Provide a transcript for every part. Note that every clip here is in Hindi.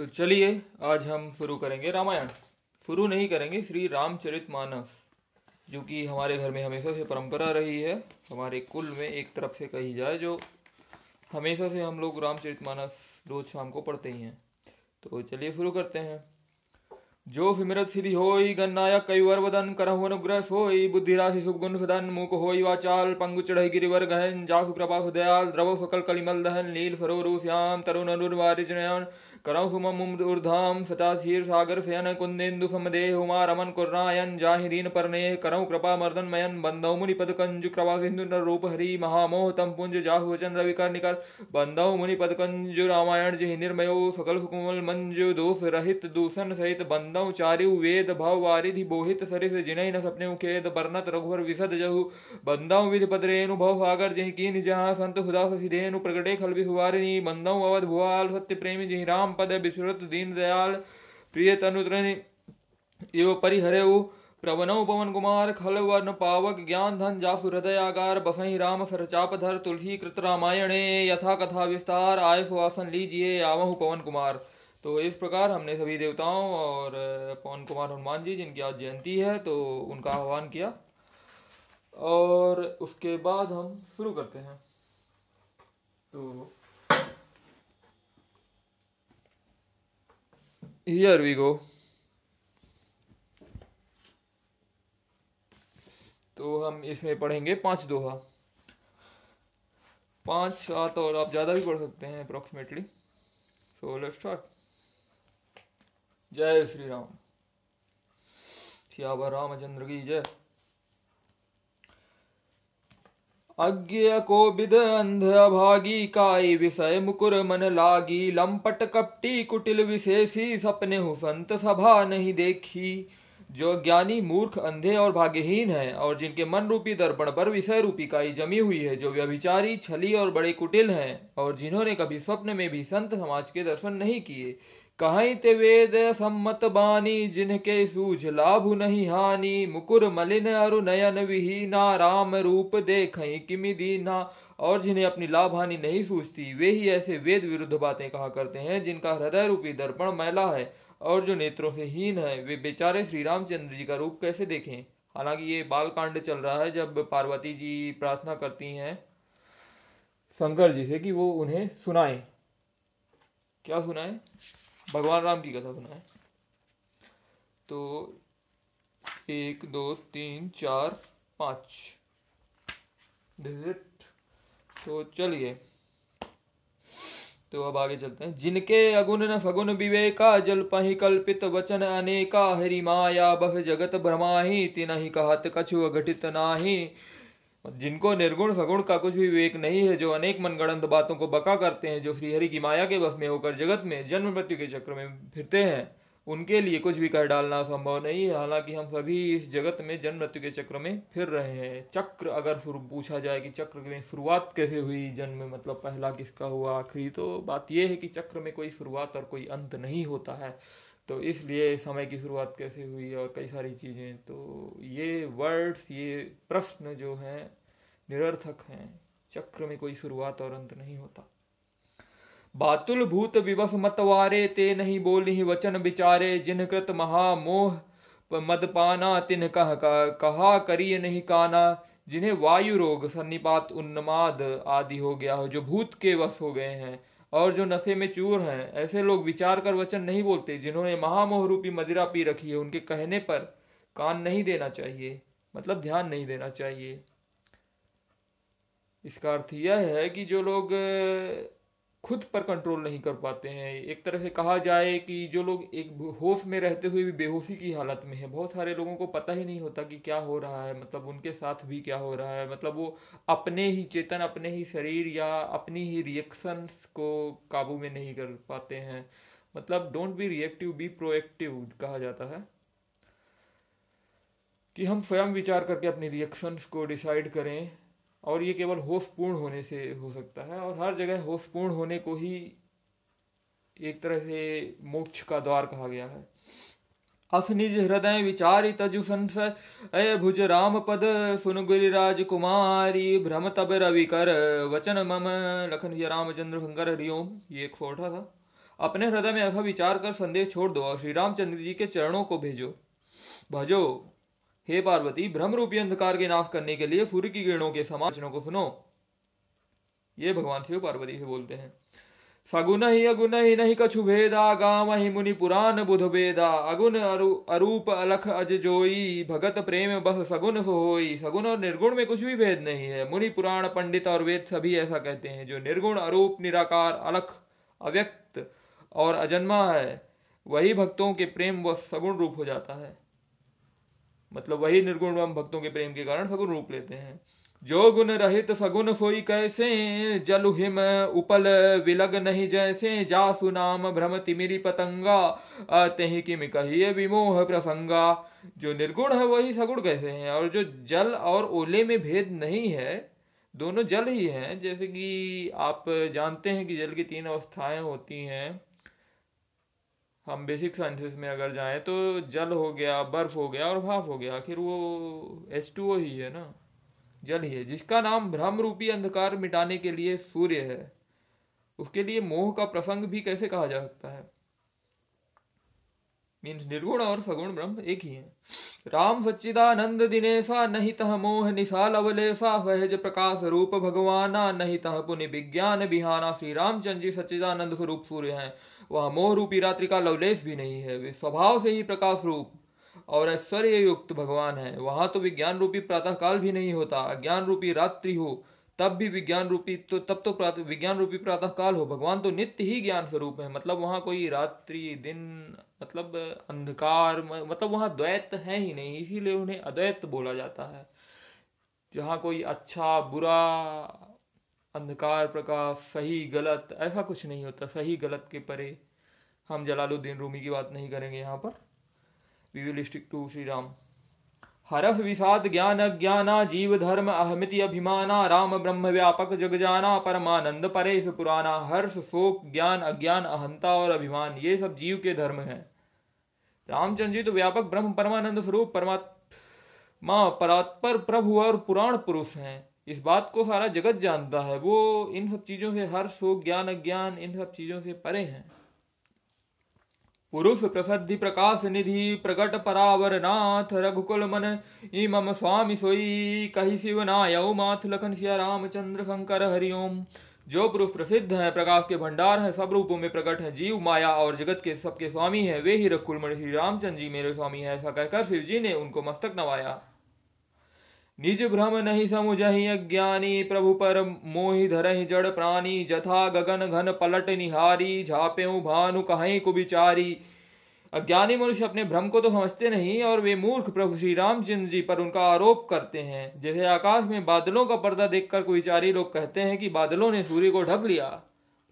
तो चलिए, आज हम शुरू करेंगे रामायण। शुरू नहीं करेंगे, श्री रामचरित मानस जो कि हमारे घर में हमेशा से परंपरा रही है, हमारे कुल में एक तरफ़ से कही जाए, जो हमेशा से हम लोग रामचरित मानस रोज शाम को पढ़ते ही हैं। तो चलिए शुरू करते हैं। जो सिमरत सिद्धि होई गन्नायक कई वर वदन करहु अनुग्रह राशि सुख गुण सदन मुख होई, वाचाल पंगु चढ़ई गिरिवर गहन, जासु कृपा सुदयाल द्रव सकल कलिमल दहन, नील सरोरु श्याम तरुण अनुर वारिजनयन करौ सुमम ऊर्धाम सताशीर सागर शयन कुंदेन्दु समदेह उमा रमन कुर्रायन जाहि दीन परने करौ कृपा मर्दन मयन बंदौ मुनि पद कंज कृपा सिंधु रूप हरि महामोह तम पुंज जाहु वचन रविकर निकर बंदौ मुनि पद कंज रामायण जि निर्मयो सकल सुकुमल मंजु दोष रहित दूषण सहित बंदौ चारु वेद भव वारिधि बोहित सरिस जिनहि न सपने खेद बरनत रघुवर विशद जहु बंदौ विधि पदरेनु भव सागर जहि कीन जहाँ संत हुदा सिधेनु प्रगटे खल विसुवारिणी बंदौ अवध भुआल सत्य प्रेमी जहि राम राम पद विश्रुत दीन दयाल प्रिय तनुद्रनि इव परिहरेऊ प्रवनौ पवन कुमार खल वर्ण पावक ज्ञान धन जासु हृदयागार बसई राम सर चाप धर तुलसी कृत रामायणे यथा कथा विस्तार आय सुवासन लीजिए आवहु पवन कुमार। तो इस प्रकार हमने सभी देवताओं और पवन कुमार हनुमान जी जिनकी आज जयंती है तो उनका आह्वान किया। और उसके बाद हम शुरू करते हैं। तो Here we go. तो हम इसमें पढ़ेंगे पाँच दोहा। पाँच, सात और आप ज़्यादा भी पढ़ सकते हैं अप्रोक्सीमेटली सो लेट्स स्टार्ट जय श्री राम। सियावर रामचंद्र की जय। अज्ञ को विद अंध अभागी काय विषय मुकुर मन लागी, लंपट कपटी कुटिल विशेषी, सपने हु संत सभा नहीं देखी। जो ज्ञानी मूर्ख, अंधे और भाग्यहीन है, और जिनके मन रूपी दर्पण पर विषय रूपी काई जमी हुई है, जो व्यभिचारी, छली और बड़े कुटिल हैं, और जिन्होंने कभी स्वप्न में भी संत समाज के दर्शन नहीं किए कहीं ते वेद सम्मत बानी, जिनके सूझ लाभ नहीं हानि। मुकुर मलिन अरु नयन विहीना, राम रूप देख किमि दीना। और जिन्हें अपनी लाभ हानि नहीं सूझती, वे ही ऐसे वेद विरुद्ध बातें कहा करते हैं, जिनका हृदय रूपी दर्पण मैला है और जो नेत्रों से हीन है। वे बेचारे श्री रामचंद्र जी का रूप कैसे देखें? हालाँकि ये बाल कांड चल रहा है जब पार्वती जी प्रार्थना करती हैं शंकर जी से कि वो उन्हें सुनाए। क्या सुनाए? भगवान राम की कथा सुनाए। तो एक, दो, तीन, चार, पाँच। तो चलिए। तो अब आगे चलते हैं। जिनके अगुण न सगुण विवेका, जल पही कल्पित वचन अनेका, हरि माया बस जगत भ्रमाही तिनहि कहत कछु अघटित नाही। जिनको निर्गुण सगुण का कुछ भी विवेक नहीं है, जो अनेक मनगढ़ंत बातों को बका करते हैं, जो श्रीहरि की माया के बस में होकर जगत में जन्म मृत्यु के चक्र में फिरते हैं, उनके लिए कुछ भी कर डालना संभव नहीं है। हालाँकि हम सभी इस जगत में जन्म मृत्यु के चक्र में फिर रहे हैं। चक्र अगर पूछा जाए कि चक्र में शुरुआत कैसे हुई जन्म मतलब पहला किसका हुआ, आखिरी? तो बात यह है कि चक्र में कोई शुरुआत और कोई अंत नहीं होता है। तो इसलिए समय की शुरुआत कैसे हुई और कई सारी चीज़ें तो ये वर्ड्स ये प्रश्न जो हैं, निरर्थक हैं। चक्र में कोई शुरुआत और अंत नहीं होता। बातुल भूत विवश मतवारे, ते नहीं बोली वचन विचारे। जिन कृत महामोह मदपाना तिन कह कहा करिय नहीं काना। जिन्हें वायु रोग, सन्निपात, उन्माद आदि हो गया हो, जो भूत के वश हो गए हैं और जो नशे में चूर हैं, ऐसे लोग विचार कर वचन नहीं बोलते जिन्होंने महामोह रूपी मदिरा पी रखी है, उनके कहने पर कान नहीं देना चाहिए मतलब ध्यान नहीं देना चाहिए। इसका अर्थ यह है कि जो लोग खुद पर कंट्रोल नहीं कर पाते हैं। एक तरह से कहा जाए कि जो लोग एक होश में रहते हुए भी बेहोशी की हालत में है, बहुत सारे लोगों को पता ही नहीं होता कि क्या हो रहा है मतलब उनके साथ भी क्या हो रहा है। मतलब वो अपने ही चेतन, अपने ही शरीर या अपनी ही रिएक्शंस को काबू में नहीं कर पाते हैं। मतलब don't be reactive be proactive कहा जाता है। कि हम स्वयं विचार करके अपने रिएक्शंस को डिसाइड करें। और ये केवल होश पूर्ण होने से हो सकता है और हर जगह होश पूर्ण होने को ही एक तरह से मोक्ष का द्वार कहा गया है। अस निज हृदय विचारी तजु संशय भुज राम पद, सुन गिरिराज कुमारी, भ्रम तब रवि कर, वचन मम, लखन रामचंद्र शंकर हरिओम। ये एक फोटा था। अपने हृदय में ऐसा विचार कर संदेश छोड़ दो और श्री रामचंद्र जी के चरणों को भेजो। भजो। हे पार्वती भ्रम रूपी अंधकार के नाश करने के लिए सूर्य की किरणों के समाचनों को सुनो। ये भगवान शिव पार्वती से बोलते हैं। सगुन ही अगुन ही नहीं कछु भेदा, गाम ही मुनि पुराण बुध भेदा। अगुन अरूप अलख अज जोई, भगत प्रेम बस सगुन सोई सगुन और निर्गुण में कुछ भी भेद नहीं है। मुनि पुराण, पंडित और वेद सभी ऐसा कहते हैं। जो निर्गुण, अरूप, निराकार, अलख, अव्यक्त और अजन्मा है, वही भक्तों के प्रेम व सगुण रूप हो जाता है। मतलब वही निर्गुण भक्तों के प्रेम के कारण सगुण रूप लेते हैं। जो गुण रहित सगुन सोई कैसे, जल हिम उपल विलग नहीं जैसे, जासु नाम भ्रम तिमिरी पतंगा तेहि किम कहिए विमोह प्रसंगा। जो निर्गुण है वही सगुण कैसे हैं? और जो जल और ओले में भेद नहीं है, दोनों जल ही हैं। जैसे कि आप जानते हैं कि जल की तीन अवस्थाएँ होती हैं। हम बेसिक साइंसेस में अगर जाएँ तो जल हो गया, बर्फ़ हो गया और भाप हो गया, आखिर वो एच टू ओ ही है ना? जल ही है, जिसका नाम भ्रम रूपी अंधकार मिटाने के लिए सूर्य है। उसके लिए मोह का प्रसंग भी कैसे कहा जा सकता है? मीन्स निर्गुण और सगुण ब्रह्म एक ही है। राम सच्चिदानंद दिनेशा नहीं तह मोह निशाल अवलेसा सहज प्रकाश रूप भगवाना नहीं तह पुण्य विज्ञान बिहाना श्री रामचंद्र जी सच्चिदानंद स्वरूप सूर्य हैं। वह मोह रूपी रात्रि का लवलेश भी नहीं है, वे स्वभाव से ही प्रकाश रूप और ऐश्वर्य युक्त भगवान है। वहाँ तो विज्ञान रूपी प्रातः काल भी नहीं होता अज्ञान रूपी रात्रि हो, तब भी विज्ञान रूपी तो तब तो विज्ञान रूपी प्रातः काल हो। भगवान तो नित्य ही ज्ञान स्वरूप है। मतलब वहाँ कोई रात्रि, दिन मतलब अंधकार मतलब वहाँ द्वैत है ही नहीं, इसीलिए उन्हें अद्वैत बोला जाता है। जहाँ कोई अच्छा बुरा अंधकार, प्रकाश, सही, गलत, ऐसा कुछ नहीं होता। सही, गलत के परे हम जलालुद्दीन रूमी की बात नहीं करेंगे यहाँ पर। We will stick to Shri Ram हरस विषाद ज्ञान ज्ञाना जीव धर्म अहमिति अभिमाना, राम ब्रह्म व्यापक जग जाना, परमानंद परेश पुराना, हर्ष, शोक, ज्ञान अज्ञान, अहंता और अभिमान, ये सब जीव के धर्म हैं। रामचंद्र जी तो व्यापक ब्रह्म, परमानंद स्वरूप, परमात्मा परात्पर प्रभु और पुराण पुरुष हैं। इस बात को सारा जगत जानता है। वो इन सब चीज़ों से हर शोक ज्ञान अज्ञान, इन सब चीज़ों से परे हैं। पुरुष प्रसिद्धि प्रकाश निधि प्रकट परावर नाथ रघुकुल मन, इमम स्वामी सोई, कही शिव नायऊ माथ लखन सिया रामचंद्र शंकर हरिओम जो पुरुष प्रसिद्ध हैं, प्रकाश के भंडार हैं, सब रूपों में प्रकट हैं। जीव, माया और जगत के सबके स्वामी हैं। वे ही रघुकुल मणि श्री रामचंद्र जी मेरे स्वामी है, ऐसा कहकर शिव जी ने उनको मस्तक नवाया। निज भ्रम नहीं समुझही अज्ञानी प्रभु पर मोहि धरहि जड़ प्राणी, जथा गगन घन पलट निहारी झापे भानु कहीं को बिचारी अज्ञानी मनुष्य अपने भ्रम को तो समझते नहीं, और वे मूर्ख प्रभु श्री रामचंद्र जी पर उनका आरोप करते हैं, जैसे आकाश में बादलों का पर्दा देखकर कोई चारी लोग कहते हैं कि बादलों ने सूर्य को ढक लिया,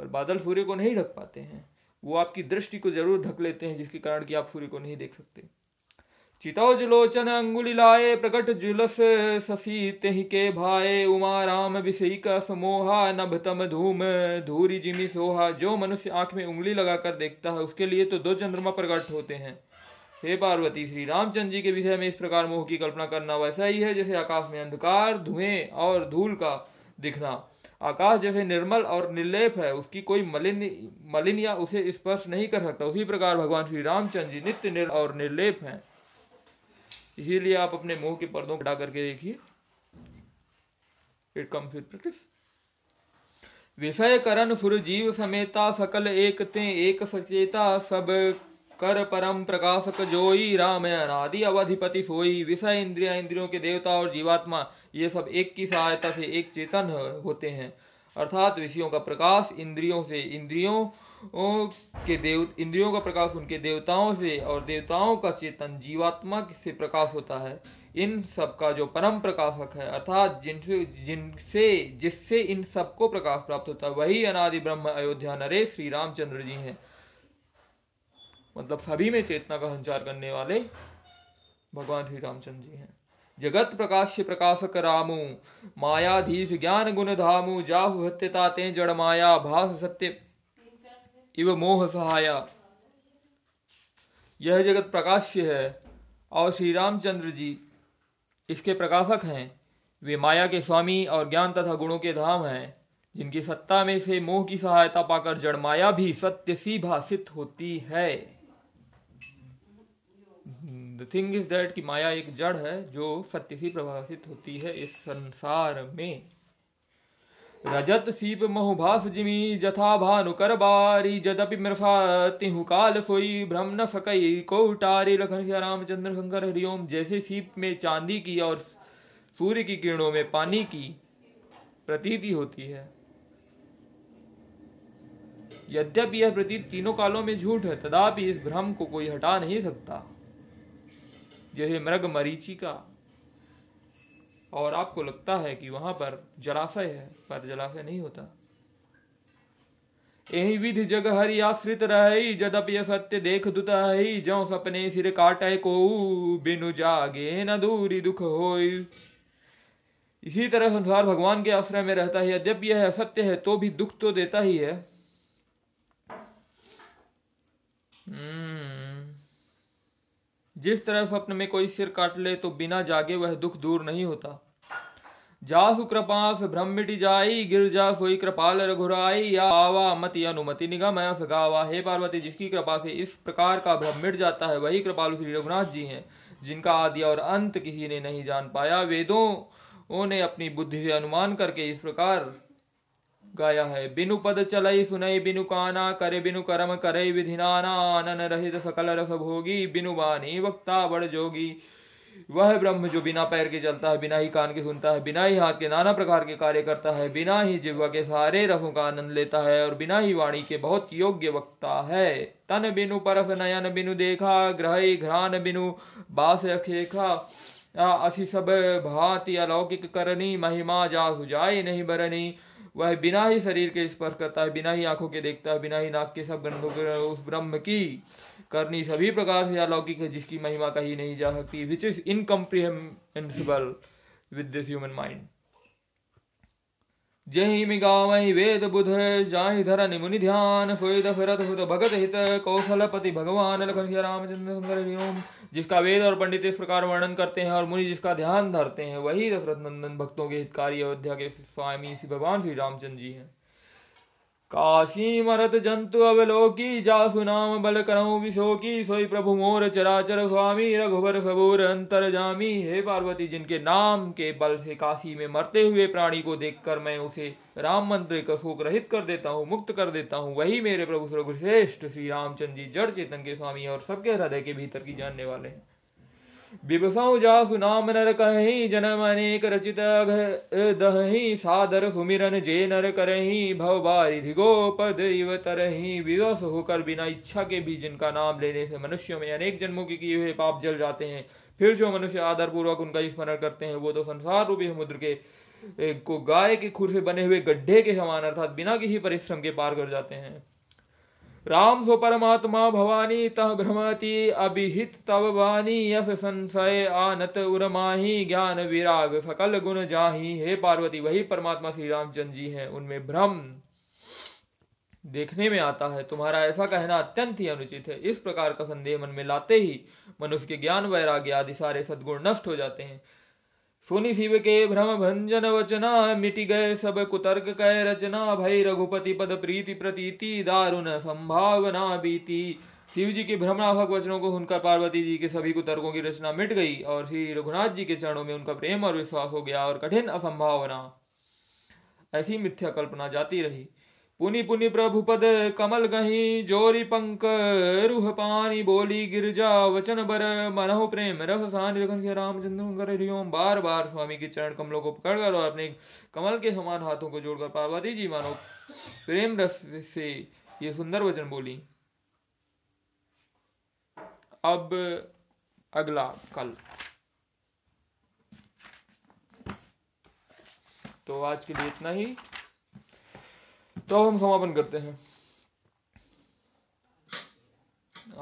पर बादल सूर्य को नहीं ढक पाते हैं। वो आपकी दृष्टि को ज़रूर ढक लेते हैं, जिसके कारण कि आप सूर्य को नहीं देख सकते। चितौज लोचन अंगुली लाए प्रकट जुलस ससी तेहि के भाए उमा राम विषयिक समोहा नभतम धूम धूरी जिमी सोहा। जो मनुष्य आँख में उंगली लगाकर देखता है, उसके लिए तो दो चंद्रमा प्रकट होते हैं। हे पार्वती, श्री रामचंद्र जी के विषय में इस प्रकार मोह की कल्पना करना वैसा ही है, जैसे आकाश में अंधकार, धुएँ और धूल का दिखना। आकाश जैसे निर्मल और निर्लेप है, उसकी कोई मलिन मलिन या उसे स्पर्श नहीं कर सकता। उसी प्रकार भगवान श्री रामचंद्र जी नित्य निर और निर्लेप हैं। इसीलिए आप अपने मुँह के पर्दों को हटा करके देखिए। इट कम्स विद प्रैक्टिस विषय करण सुर जीव समेता सकल एक ते एक सचेता सब कर परम प्रकाशक जोई राम अनादि अवधिपति सोई। विषय इंद्रिया इंद्रियों के देवता और जीवात्मा, ये सब एक की सहायता से एक चेतन होते हैं। अर्थात विषयों का प्रकाश इंद्रियों से इंद्रियों के देव, इंद्रियों का प्रकाश उनके देवताओं से और देवताओं का चेतन जीवात्मा से प्रकाश होता है। इन सब का जो परम प्रकाशक है, अर्थात जिनसे जिनसे, जिससे इन सबको प्रकाश प्राप्त होता है, वही अनादि ब्रह्म अयोध्या नरेश श्री रामचंद्र जी हैं। मतलब सभी में चेतना का संचार करने वाले भगवान श्री रामचंद्र जी हैं। जगत प्रकाश प्रकाशक रामु, मायाधीश ज्ञान गुण धामु, जाहु सत्यता ते जड़ माया, भास सत्य इव मोह सहाया। यह जगत प्रकाश्य है, और श्री रामचंद्र जी इसके प्रकाशक हैं। वे माया के स्वामी और ज्ञान तथा गुणों के धाम हैं, जिनकी सत्ता में से मोह की सहायता पाकर जड़ माया भी सत्य सी भाषित होती है। द थिंग इज़ दैट कि माया एक जड़ है, जो सत्य सी प्रभाषित होती है इस संसार में। रजत सीप महुभास जिमी जथा भानुकर बारी, जदपि मृषा तिहु काल सोई, भ्रम न सकई कोटारी। लखन सिया रामचंद्र शंकर हरिओम, जैसे सीप में चांदी की और सूर्य की किरणों में पानी की प्रतीति होती है। यद्यपि यह प्रतीत तीनों कालों में झूठ है, तदापि इस भ्रम को कोई हटा नहीं सकता। जैसे मृग मरीची का और आपको लगता है कि वहाँ पर जलाशय है, पर जलाशय नहीं होता। यही विधि जग हरि आश्रित रहे जदपि सत्य देख दुत है जो सपने सिर काटे को बिनु जागे न दूरी दुख हो इसी तरह संसार भगवान के आश्रय में रहता है, यद्यपि यह असत्य है तो भी दुख तो देता ही है। हम्म। जिस तरह स्वप्न में कोई सिर काट ले तो बिना जागे वह दुख दूर नहीं होता। जासु कृपास भ्रम मिट जाई, गिर जा सोई कृपाल रघुराई, या आवा मति अनुमति निगम गावा हे पार्वती, जिसकी कृपा से इस प्रकार का भ्रम मिट जाता है, वही कृपालु श्री रघुनाथ जी हैं, जिनका आदि और अंत किसी ने नहीं जान पाया। वेदों ने अपनी बुद्धि से अनुमान करके इस प्रकार गाया है। बिनु पद चलई सुनई, बिनु काना करे, बिनु कर्म करे विधिनाना आनन रहित सकल रस भोगी, बिनु बानी वक्ता बड़ जोगी। वह ब्रह्म जो बिना पैर के चलता है, बिना ही कान के सुनता है, बिना ही हाथ के नाना प्रकार के कार्य करता है, बिना ही जिह्वा के सारे रसों का आनंद लेता है और बिना ही वाणी के बहुत योग्य वक्ता है। तन बिनु परस नयन, बिनु देखा ग्रह घ्रान बिनु बास अखेखा। असी सब भांति अलौकिक करनी, महिमा जा सुजाई नहीं बरनी। वह बिना ही शरीर के स्पर्श करता है, बिना ही आँखों के देखता है, बिना ही नाक के सब ग्रंथों के, उस ब्रह्म की करनी सभी प्रकार से अलौकिक है, जिसकी महिमा कही नहीं जा सकती which is incomprehensible with this human mind जही मिगावही वेद बुध जाहि धरन मुनि ध्यान हुत भगत हित, कौशलपति भगवान, लखन श्री रामचंद्र जिसका वेद और पंडित इस प्रकार वर्णन करते हैं और मुनि जिसका ध्यान धरते हैं, वही दशरथ नंदन भक्तों के हितकारी अयोध्या के स्वामी श्री भगवान श्री रामचंद्र जी हैं। काशी मरत जंतु अवलोकी, जासु नाम बल करऊ विशोकी, सोई प्रभु मोर चराचर स्वामी रघुवर सबूर अंतर जामी हे पार्वती, जिनके नाम के बल से काशी में मरते हुए प्राणी को देखकर मैं उसे राम मंत्र का शोक रहित कर देता हूँ, मुक्त कर देता हूँ। वही मेरे प्रभु सर्वश्रेष्ठ श्री रामचंद्र जी, जड़ चेतन के स्वामी और सबके हृदय के भीतर की जानने वाले हैं। बिबसौ जासु नाम नर कहीं जन्म अनेक रचित दही सादर सुमिरन जे नर करही भव बारिधि गोपद इव तरही विवश होकर बिना इच्छा के भी जिनका नाम लेने से मनुष्यों में अनेक जन्मों के किए हुए पाप जल जाते हैं, फिर जो मनुष्य आदर पूर्वक उनका स्मरण करते हैं, वो तो संसार रूपी समुद्र के को गाय के खुर से बने हुए गड्ढे के समान, अर्थात बिना किसी परिश्रम के पार कर जाते हैं। राम सो परमात्मा भवानी तह भ्रमति, अभिहित तव वाणी, यस संशय आनत उरमाही, ज्ञान विराग सकल गुण जाही। हे पार्वती, वही परमात्मा श्री रामचंद्र जी हैं, उनमें भ्रम देखने में आता है। तुम्हारा ऐसा कहना अत्यंत ही अनुचित है। इस प्रकार का संदेह मन में लाते ही मनुष्य के ज्ञान, वैराग्य आदि सारे सद्गुण नष्ट हो जाते हैं। सुनि शिव के भ्रम भंजन वचना, मिटि गए सब कुतर्क कह रचना, भई रघुपति पद प्रीति प्रतीति, दारुण संभावना बीती। शिव जी के भ्रमणाभक वचनों को सुनकर पार्वती जी के सभी कुतर्कों की रचना मिट गई और श्री रघुनाथ जी के चरणों में उनका प्रेम और विश्वास हो गया और कठिन असंभावना। ऐसी मिथ्या कल्पना जाती रही। पुनि पुनि प्रभु पद कमल गही, जोरी पंक रुह पानी, बोली गिरजा, वचन बर, मनहो प्रेम, रह सान रामचंद्र हरिओम, बार बार स्वामी के चरण कमलों को पकड़कर और अपने कमल के समान हाथों को जोड़कर पार्वती जी मानो प्रेम रस से ये सुंदर वचन बोली। अब अगला कल। तो आज के लिए इतना ही। तो हम समापन करते हैं।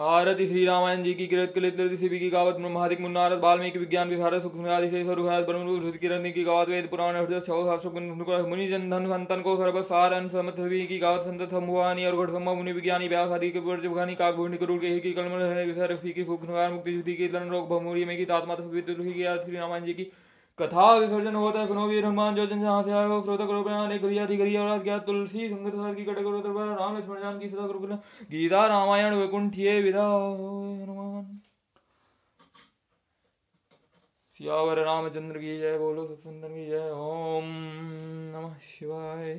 आरति श्री रामायण जी की किरत कलित शिवी की गावत महादिक मुन्नारद वाल्मीकि विज्ञान विशारद सुख सुनादि से स्वरुहात ब्रह्म किरण की गावत वेद पुराण हृदय सौ शास्त्र मुनि जन धन, संतन को सर्व सार अन समत की गावत संत सम्भुवानी और घट सम्भव मुनि, विज्ञानी, व्यास, आदि के वर्ज भगानी काग भूनि करुड़ के ही की कलमल विसार की सुख निवार मुक्ति जुति की लन रोग भमूरी में की तात्मा की श्री रामायण जी की कथा विसर्जन होता है वीर हनुमान, जो जन हाथ आएगा क्रोध करो एक गरिया थी गरिया और ज्ञात तुलसी, संगत सार की कटक करो तरबार राम लक्ष्मण जान की सदा करो गीता, रामायण, वैकुंठिये विदा होय हनुमान। सियावर, रामचंद्र की जय, बोलो सत्सुंदर की जय, ओम नमः शिवाय।